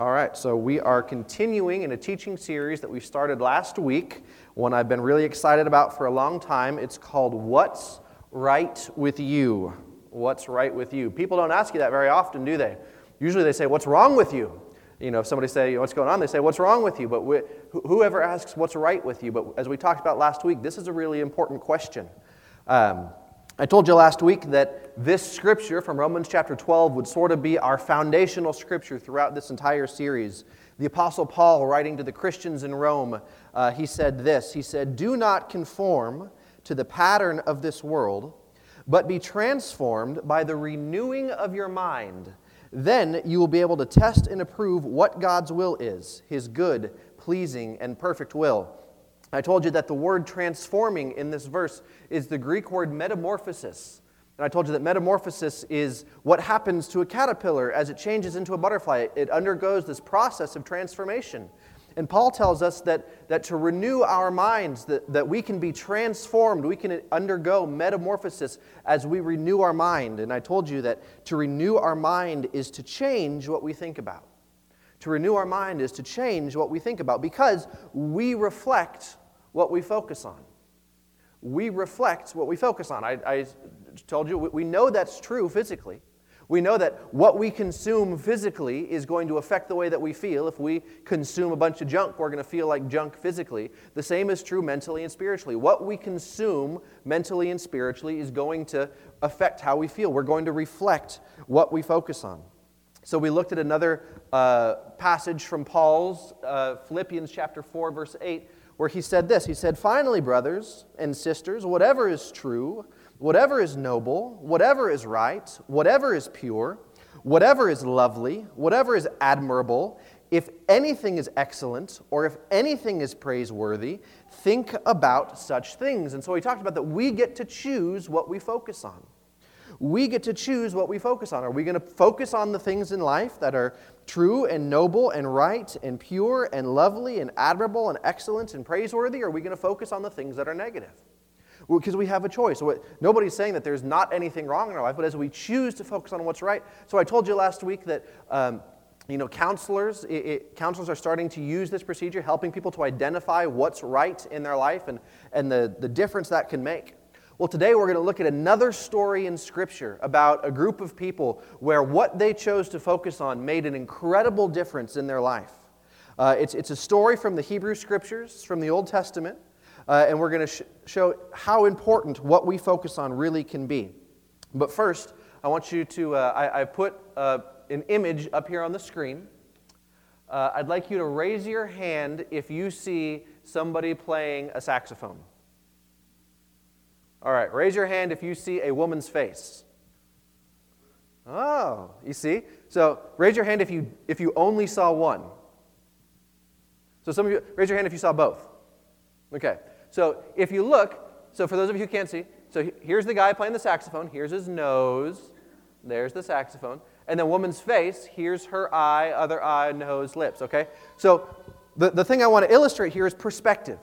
All right, so we are continuing in a teaching series that we started last week, one I've been really excited about for a long time. It's called What's Right with You? What's Right with You? People don't ask you that very often, do they? Usually they say, What's wrong with you? You know, if somebody say, What's going on? They say, What's wrong with you? But we, whoever asks, What's right with you? But as we talked about last week, this is a really important question. Um, I told you last week that this scripture from Romans chapter 12 would sort of be our foundational scripture throughout this entire series. The Apostle Paul, writing to the Christians in Rome, uh, he said this He said, Do not conform to the pattern of this world, but be transformed by the renewing of your mind. Then you will be able to test and approve what God's will is, his good, pleasing, and perfect will. I told you that the word transforming in this verse is the Greek word metamorphosis. And I told you that metamorphosis is what happens to a caterpillar as it changes into a butterfly. It undergoes this process of transformation. And Paul tells us that, that to renew our minds, that, that we can be transformed, we can undergo metamorphosis as we renew our mind. And I told you that to renew our mind is to change what we think about. To renew our mind is to change what we think about because we reflect what we focus on. We reflect what we focus on. I, I told you, we know that's true physically. We know that what we consume physically is going to affect the way that we feel. If we consume a bunch of junk, we're going to feel like junk physically. The same is true mentally and spiritually. What we consume mentally and spiritually is going to affect how we feel. We're going to reflect what we focus on. So we looked at another uh, passage from Paul's, uh, Philippians chapter 4, verse 8 where he said this He said, Finally, brothers and sisters, whatever is true, whatever is noble, whatever is right, whatever is pure, whatever is lovely, whatever is admirable, if anything is excellent or if anything is praiseworthy, think about such things. And so he talked about that we get to choose what we focus on we get to choose what we focus on. Are we going to focus on the things in life that are true and noble and right and pure and lovely and admirable and excellent and praiseworthy? Or are we going to focus on the things that are negative? Because we have a choice. Nobody's saying that there's not anything wrong in our life, but as we choose to focus on what's right. So I told you last week that. Um, you know, counselors, it, it, counselors are starting to use this procedure, helping people to identify what's right in their life and, and the, the difference that can make. Well, today we're going to look at another story in Scripture about a group of people where what they chose to focus on made an incredible difference in their life. Uh, it's, it's a story from the Hebrew Scriptures, from the Old Testament, uh, and we're going to sh- show how important what we focus on really can be. But first, I want you to, uh, I, I, put uh, an image up here on the screen. Uh, I'd like you to raise your hand if you see somebody playing a saxophone. All right, raise your hand if you see a woman's face. Oh, you see? So raise your hand if you, if you only saw one. So some of you, raise your hand if you saw both. Okay, so if you look, so for those of you who can't see, so here's the guy playing the saxophone, here's his nose, there's the saxophone, and the woman's face, here's her eye, other eye, nose, lips, okay? So the, the thing I want to illustrate here is perspective.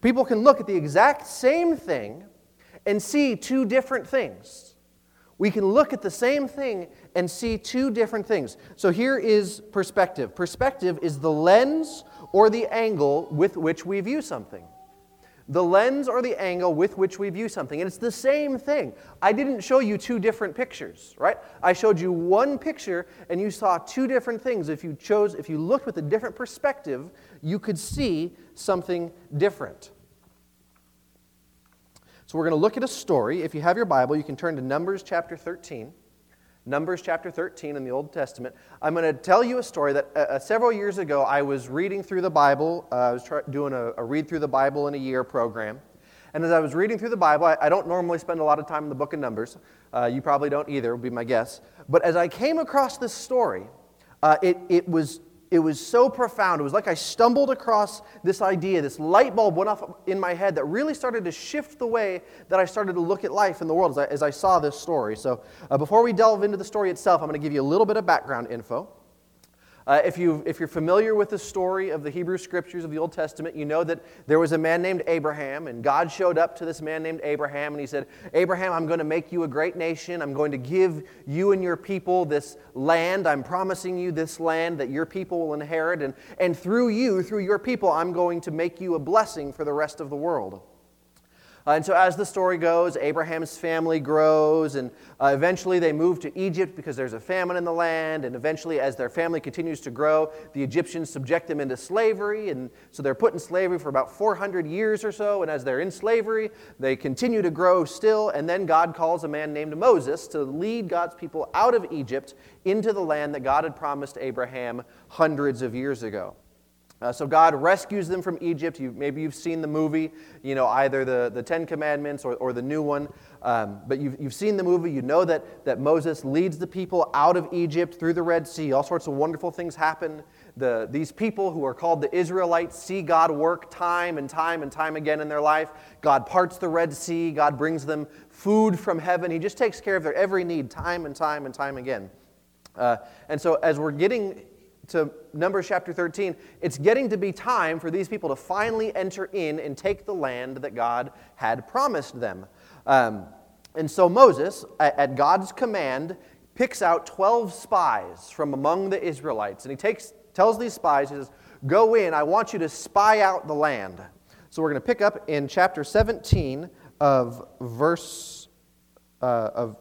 People can look at the exact same thing and see two different things. We can look at the same thing and see two different things. So here is perspective. Perspective is the lens or the angle with which we view something. The lens or the angle with which we view something. And it's the same thing. I didn't show you two different pictures, right? I showed you one picture and you saw two different things. If you chose, if you looked with a different perspective, you could see something different. So we're going to look at a story. If you have your Bible, you can turn to Numbers chapter 13. Numbers chapter 13 in the Old Testament. I'm going to tell you a story that uh, uh, several years ago I was reading through the Bible. Uh, I was try- doing a, a, read through the Bible in a year program. And as I was reading through the Bible, I, I don't normally spend a lot of time in the book of Numbers. Uh, you probably don't either, would be my guess. But as I came across this story, uh, it, it was it was so profound. It was like I stumbled across this idea, this light bulb went off in my head that really started to shift the way that I started to look at life in the world as I, as I saw this story. So, uh, before we delve into the story itself, I'm going to give you a little bit of background info. Uh, if, you, if you're familiar with the story of the Hebrew scriptures of the Old Testament, you know that there was a man named Abraham, and God showed up to this man named Abraham, and he said, Abraham, I'm going to make you a great nation. I'm going to give you and your people this land. I'm promising you this land that your people will inherit, and, and through you, through your people, I'm going to make you a blessing for the rest of the world. Uh, and so, as the story goes, Abraham's family grows, and uh, eventually they move to Egypt because there's a famine in the land. And eventually, as their family continues to grow, the Egyptians subject them into slavery. And so, they're put in slavery for about 400 years or so. And as they're in slavery, they continue to grow still. And then God calls a man named Moses to lead God's people out of Egypt into the land that God had promised Abraham hundreds of years ago. Uh, so God rescues them from Egypt. You, maybe you've seen the movie, you know, either the, the Ten Commandments or, or the new one. Um, but you've, you've seen the movie. You know that, that Moses leads the people out of Egypt through the Red Sea. All sorts of wonderful things happen. The, these people who are called the Israelites see God work time and time and time again in their life. God parts the Red Sea. God brings them food from heaven. He just takes care of their every need time and time and time again. Uh, and so, as we're getting to Numbers chapter 13, it's getting to be time for these people to finally enter in and take the land that God had promised them. Um, and so Moses, at God's command, picks out 12 spies from among the Israelites. And he takes, tells these spies, he says, Go in, I want you to spy out the land. So we're going to pick up in chapter 17 of verse, uh, of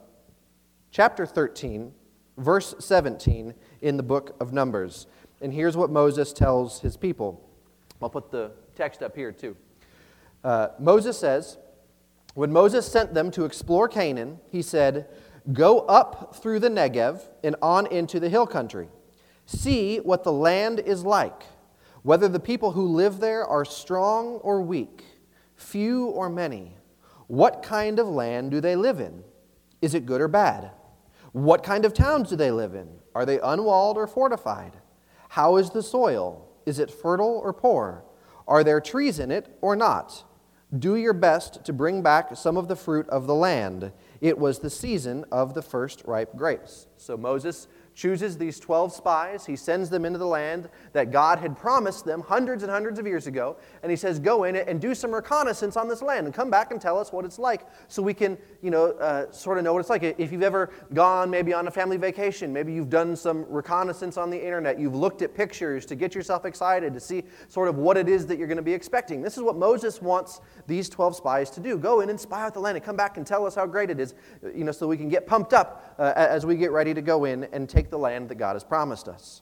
chapter 13, verse 17 in the book of Numbers. And here's what Moses tells his people. I'll put the text up here too. Uh, Moses says, When Moses sent them to explore Canaan, he said, Go up through the Negev and on into the hill country. See what the land is like, whether the people who live there are strong or weak, few or many. What kind of land do they live in? Is it good or bad? What kind of towns do they live in? Are they unwalled or fortified? How is the soil? Is it fertile or poor? Are there trees in it or not? Do your best to bring back some of the fruit of the land. It was the season of the first ripe grapes. So Moses chooses these 12 spies. He sends them into the land that God had promised them hundreds and hundreds of years ago. And he says, Go in and do some reconnaissance on this land and come back and tell us what it's like so we can, you know, uh, sort of know what it's like. If you've ever gone maybe on a family vacation, maybe you've done some reconnaissance on the internet, you've looked at pictures to get yourself excited to see sort of what it is that you're going to be expecting. This is what Moses wants these 12 spies to do. Go in and spy out the land and come back and tell us how great it is, you know, so we can get pumped up uh, as we get ready to go in and take take the land that God has promised us.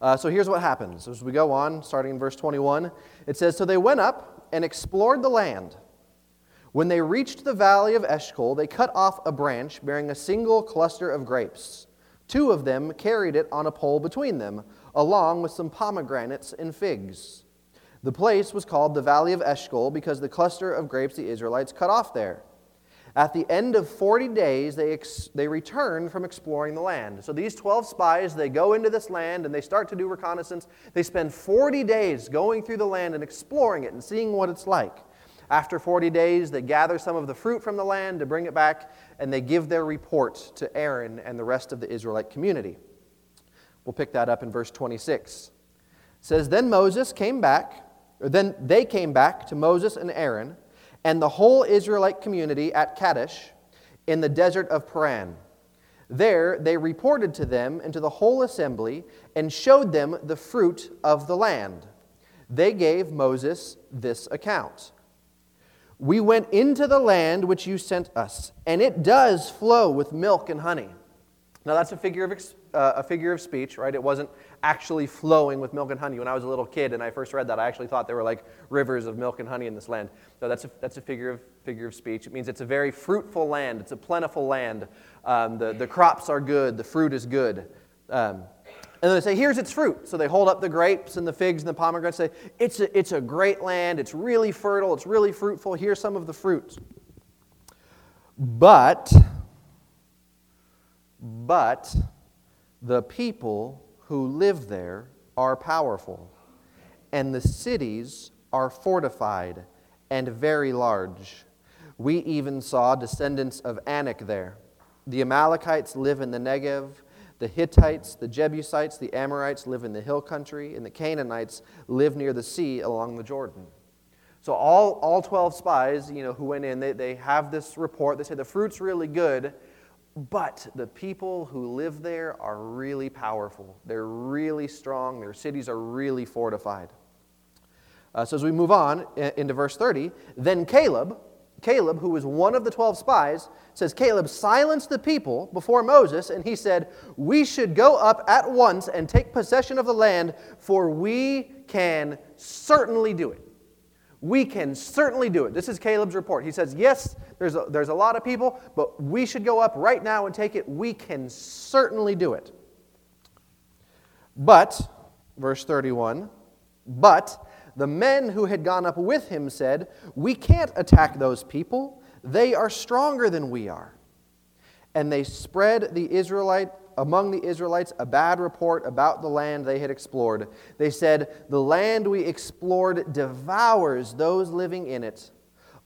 Uh, so here's what happens. As we go on, starting in verse 21, it says So they went up and explored the land. When they reached the valley of Eshcol, they cut off a branch bearing a single cluster of grapes. Two of them carried it on a pole between them, along with some pomegranates and figs. The place was called the Valley of Eshcol because the cluster of grapes the Israelites cut off there. At the end of 40 days, they, ex- they return from exploring the land. So these 12 spies, they go into this land and they start to do reconnaissance. They spend 40 days going through the land and exploring it and seeing what it's like. After 40 days, they gather some of the fruit from the land to bring it back, and they give their report to Aaron and the rest of the Israelite community. We'll pick that up in verse 26. It says, Then Moses came back, or then they came back to Moses and Aaron and the whole Israelite community at Kadesh in the desert of Paran. There they reported to them and to the whole assembly and showed them the fruit of the land. They gave Moses this account. We went into the land which you sent us, and it does flow with milk and honey. Now, that's a figure of, uh, a figure of speech, right? It wasn't actually flowing with milk and honey. When I was a little kid and I first read that, I actually thought there were like rivers of milk and honey in this land. No, that's a, that's a figure, of, figure of speech. It means it's a very fruitful land, it's a plentiful land. Um, the, the crops are good, the fruit is good. Um, and then they say, here's its fruit. So they hold up the grapes and the figs and the pomegranates and say, it's a, it's a great land, it's really fertile, it's really fruitful. Here's some of the fruits. But but the people who live there are powerful, and the cities are fortified and very large. We even saw descendants of Anak there. The Amalekites live in the Negev. The Hittites, the Jebusites, the Amorites live in the hill country, and the Canaanites live near the sea along the Jordan. So all, all 12 spies, you know, who went in, they, they have this report. They say the fruit's really good, but the people who live there are really powerful. They're really strong. Their cities are really fortified. Uh, so as we move on into verse 30, then Caleb, Caleb, who was one of the 12 spies, says, Caleb silenced the people before Moses, and he said, We should go up at once and take possession of the land, for we can certainly do it. We can certainly do it. This is Caleb's report. He says, Yes, there's a, there's a lot of people, but we should go up right now and take it. We can certainly do it. But, verse 31, but the men who had gone up with him said, We can't attack those people. They are stronger than we are. And they spread the Israelite among the Israelites a bad report about the land they had explored. They said, The land we explored devours those living in it.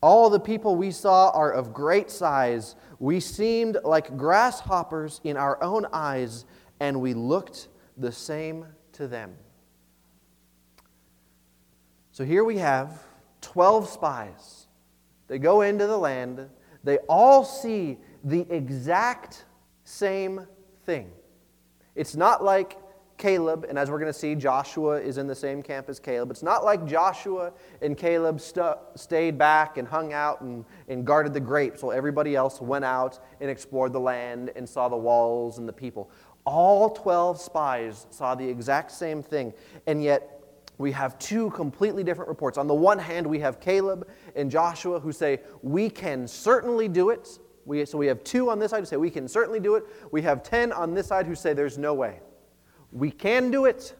All the people we saw are of great size. We seemed like grasshoppers in our own eyes, and we looked the same to them. So here we have 12 spies. They go into the land, they all see the exact same thing. It's not like Caleb, and as we're going to see, Joshua is in the same camp as Caleb. It's not like Joshua and Caleb st- stayed back and hung out and, and guarded the grapes while everybody else went out and explored the land and saw the walls and the people. All 12 spies saw the exact same thing, and yet we have two completely different reports. On the one hand, we have Caleb and Joshua who say, We can certainly do it. We, so we have two on this side who say we can certainly do it. We have 10 on this side who say there's no way. We can do it.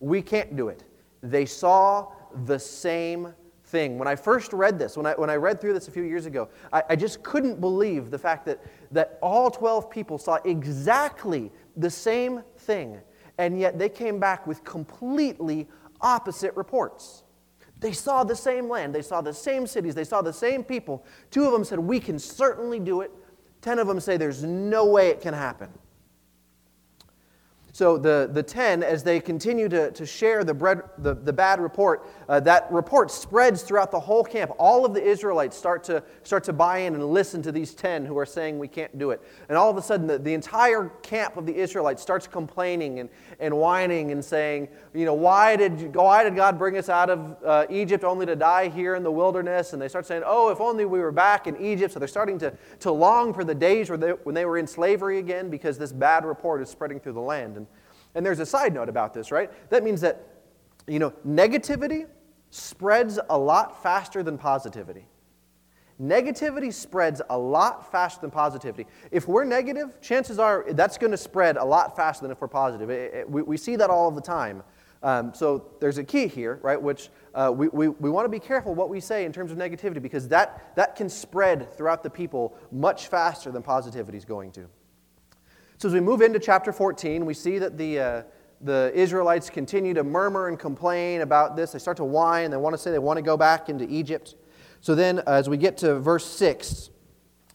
We can't do it. They saw the same thing. When I first read this, when I, when I read through this a few years ago, I, I just couldn't believe the fact that, that all 12 people saw exactly the same thing, and yet they came back with completely opposite reports. They saw the same land, they saw the same cities, they saw the same people. Two of them said, We can certainly do it. Ten of them say, There's no way it can happen. So the, the 10, as they continue to, to share the, bread, the, the bad report, uh, that report spreads throughout the whole camp. All of the Israelites start to, start to buy in and listen to these 10 who are saying we can't do it. And all of a sudden, the, the entire camp of the Israelites starts complaining and, and whining and saying, you know, why did, why did God bring us out of uh, Egypt only to die here in the wilderness? And they start saying, oh, if only we were back in Egypt. So they're starting to, to long for the days where they, when they were in slavery again because this bad report is spreading through the land. And and there's a side note about this, right? That means that, you know, negativity spreads a lot faster than positivity. Negativity spreads a lot faster than positivity. If we're negative, chances are that's going to spread a lot faster than if we're positive. It, it, we, we see that all of the time. Um, so there's a key here, right, which uh, we, we, we want to be careful what we say in terms of negativity because that, that can spread throughout the people much faster than positivity is going to. So, as we move into chapter 14, we see that the, uh, the Israelites continue to murmur and complain about this. They start to whine. They want to say they want to go back into Egypt. So, then uh, as we get to verse 6,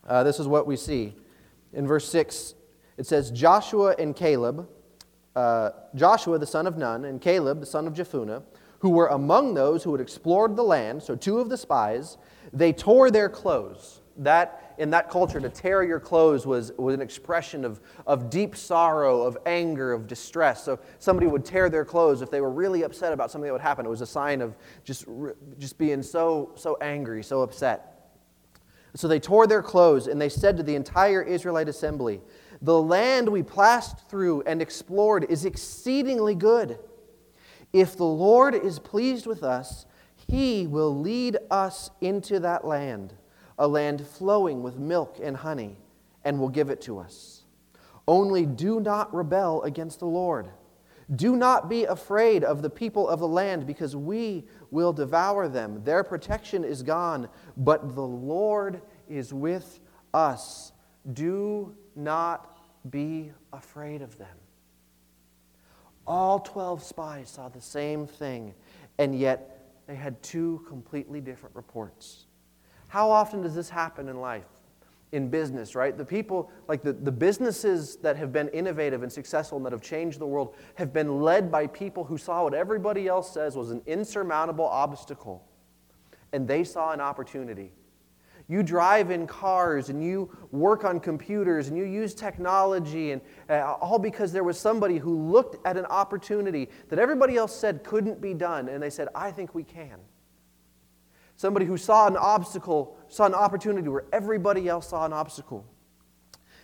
uh, this is what we see. In verse 6, it says, Joshua and Caleb, uh, Joshua the son of Nun, and Caleb the son of Jephunneh, who were among those who had explored the land, so two of the spies, they tore their clothes. That in that culture, to tear your clothes was, was an expression of, of deep sorrow, of anger, of distress. So somebody would tear their clothes if they were really upset about something that would happen. It was a sign of just, just being so, so angry, so upset. So they tore their clothes and they said to the entire Israelite assembly, The land we passed through and explored is exceedingly good. If the Lord is pleased with us, he will lead us into that land a land flowing with milk and honey, and will give it to us. Only do not rebel against the Lord. Do not be afraid of the people of the land, because we will devour them. Their protection is gone, but the Lord is with us. Do not be afraid of them. All 12 spies saw the same thing, and yet they had two completely different reports. How often does this happen in life? in business, right? The people, like the, the businesses that have been innovative and successful and that have changed the world, have been led by people who saw what everybody else says was an insurmountable obstacle. And they saw an opportunity. You drive in cars and you work on computers and you use technology, and uh, all because there was somebody who looked at an opportunity that everybody else said couldn't be done, and they said, I think we can. Somebody who saw an obstacle, saw an opportunity where everybody else saw an obstacle.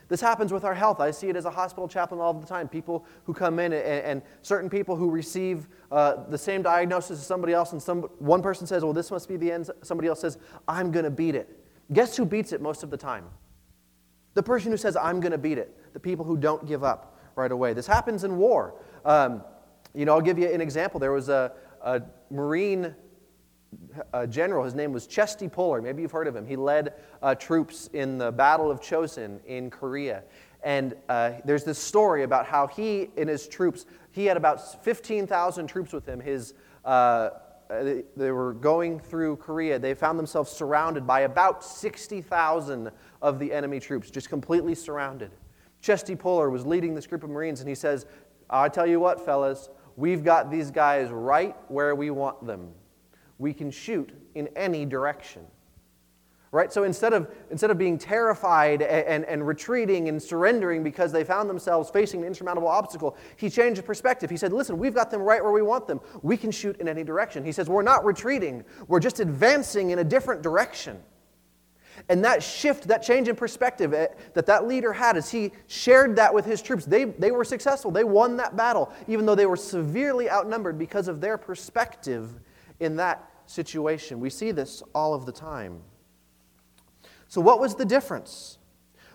This happens with our health. I see it as a hospital chaplain all the time. People who come in and, and certain people who receive uh, the same diagnosis as somebody else, and some, one person says, Well, this must be the end. Somebody else says, I'm going to beat it. Guess who beats it most of the time? The person who says, I'm going to beat it. The people who don't give up right away. This happens in war. Um, you know, I'll give you an example. There was a, a Marine a general. His name was Chesty Puller. Maybe you've heard of him. He led uh, troops in the Battle of Chosin in Korea. And uh, there's this story about how he and his troops, he had about 15,000 troops with him. His, uh, they, they were going through Korea. They found themselves surrounded by about 60,000 of the enemy troops, just completely surrounded. Chesty Puller was leading this group of Marines, and he says, I tell you what, fellas, we've got these guys right where we want them. We can shoot in any direction. Right? So instead of, instead of being terrified and, and, and, retreating and surrendering because they found themselves facing an insurmountable obstacle, he changed the perspective. He said, Listen, we've got them right where we want them. We can shoot in any direction. He says, We're not retreating, we're just advancing in a different direction. And that shift, that change in perspective eh, that that leader had as he shared that with his troops, they, they were successful. They won that battle, even though they were severely outnumbered because of their perspective in that situation. We see this all of the time. So, what was the difference?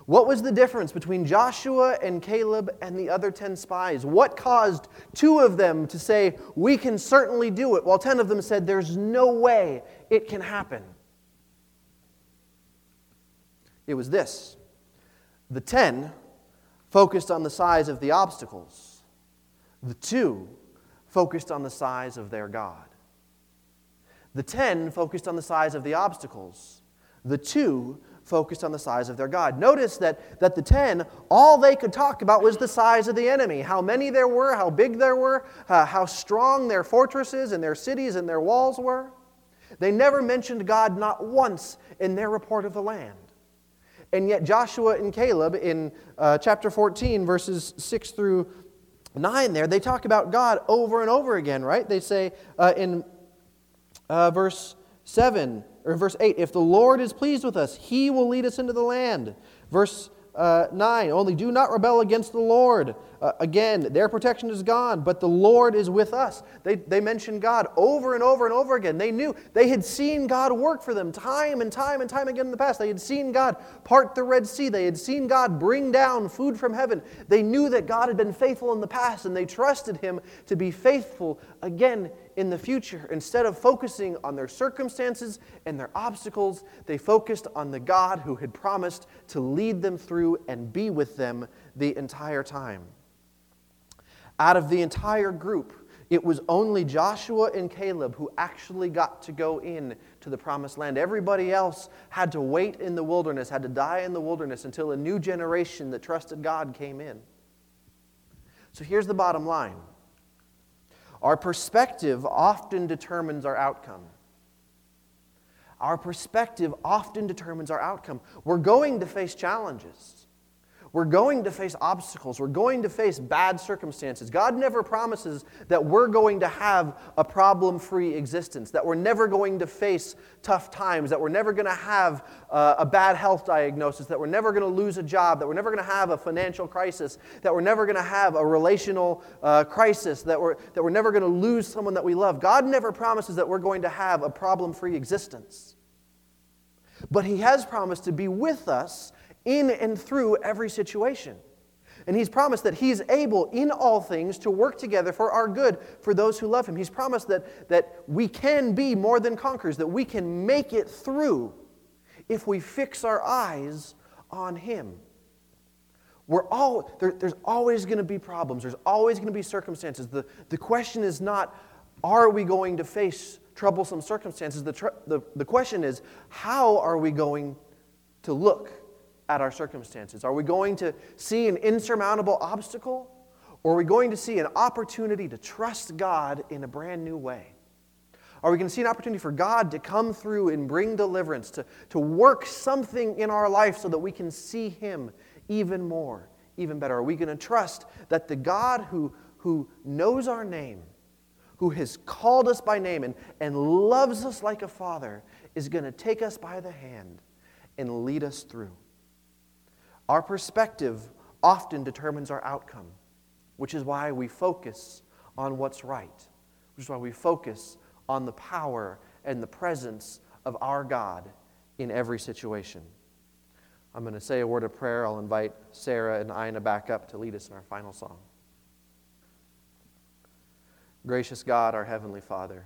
What was the difference between Joshua and Caleb and the other 10 spies? What caused two of them to say, We can certainly do it, while 10 of them said, There's no way it can happen? It was this the 10 focused on the size of the obstacles, the two focused on the size of their God. The 10 focused on the size of the obstacles. The two focused on the size of their God. Notice that, that the 10, all they could talk about was the size of the enemy how many there were, how big there were, uh, how strong their fortresses and their cities and their walls were. They never mentioned God not once in their report of the land. And yet, Joshua and Caleb in uh, chapter 14, verses 6 through 9, there, they talk about God over and over again, right? They say uh, in uh, verse 7 or verse 8 if the Lord is pleased with us, he will lead us into the land. Verse uh, 9 only do not rebel against the Lord. Uh, again, their protection is gone, but the Lord is with us. They, they mentioned God over and over and over again. They knew, they had seen God work for them time and time and time again in the past. They had seen God part the Red Sea. They had seen God bring down food from heaven. They knew that God had been faithful in the past, and they trusted Him to be faithful again in the future. Instead of focusing on their circumstances and their obstacles, they focused on the God who had promised to lead them through and be with them the entire time. Out of the entire group, it was only Joshua and Caleb who actually got to go in to the promised land. Everybody else had to wait in the wilderness, had to die in the wilderness until a new generation that trusted God came in. So here's the bottom line our perspective often determines our outcome. Our perspective often determines our outcome. We're going to face challenges. We're going to face obstacles. We're going to face bad circumstances. God never promises that we're going to have a problem free existence, that we're never going to face tough times, that we're never going to have uh, a bad health diagnosis, that we're never going to lose a job, that we're never going to have a financial crisis, that we're never going to have a relational uh, crisis, that we're, that we're never going to lose someone that we love. God never promises that we're going to have a problem free existence. But He has promised to be with us in and through every situation. And he's promised that he's able in all things to work together for our good for those who love him. He's promised that, that we can be more than conquerors, that we can make it through if we fix our eyes on him. We're all, there, there's always going to be problems, there's always going to be circumstances. The, the question is not, are we going to face troublesome circumstances? The, tr- the, the question is, how are we going to look at our circumstances? Are we going to see an insurmountable obstacle? Or are we going to see an opportunity to trust God in a brand new way? Are we going to see an opportunity for God to come through and bring deliverance, to, to work something in our life so that we can see Him even more, even better? Are we going to trust that the God who, who knows our name, who has called us by name and, and loves us like a father, is going to take us by the hand and lead us through? Our perspective often determines our outcome, which is why we focus on what's right, which is why we focus on the power and the presence of our God in every situation. I'm going to say a word of prayer. I'll invite Sarah and Ina back up to lead us in our final song. Gracious God, our Heavenly Father,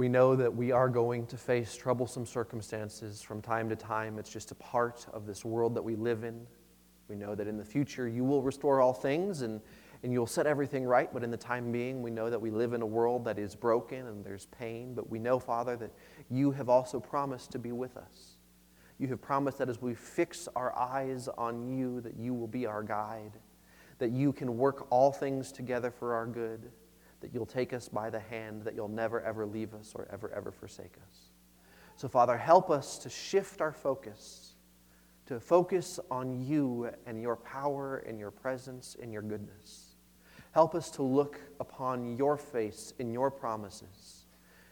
we know that we are going to face troublesome circumstances from time to time. It's just a part of this world that we live in. We know that in the future you will restore all things and, and you'll set everything right, but in the time being, we know that we live in a world that is broken and there's pain. But we know, Father, that you have also promised to be with us. You have promised that as we fix our eyes on you, that you will be our guide, that you can work all things together for our good that you'll take us by the hand, that you'll never, ever leave us or ever, ever forsake us. So, Father, help us to shift our focus, to focus on you and your power and your presence and your goodness. Help us to look upon your face and your promises,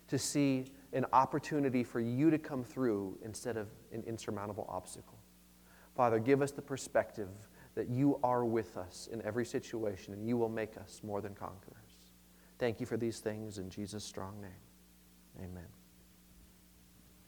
to see an opportunity for you to come through instead of an insurmountable obstacle. Father, give us the perspective that you are with us in every situation and you will make us more than conquerors. Thank you for these things in Jesus' strong name. Amen.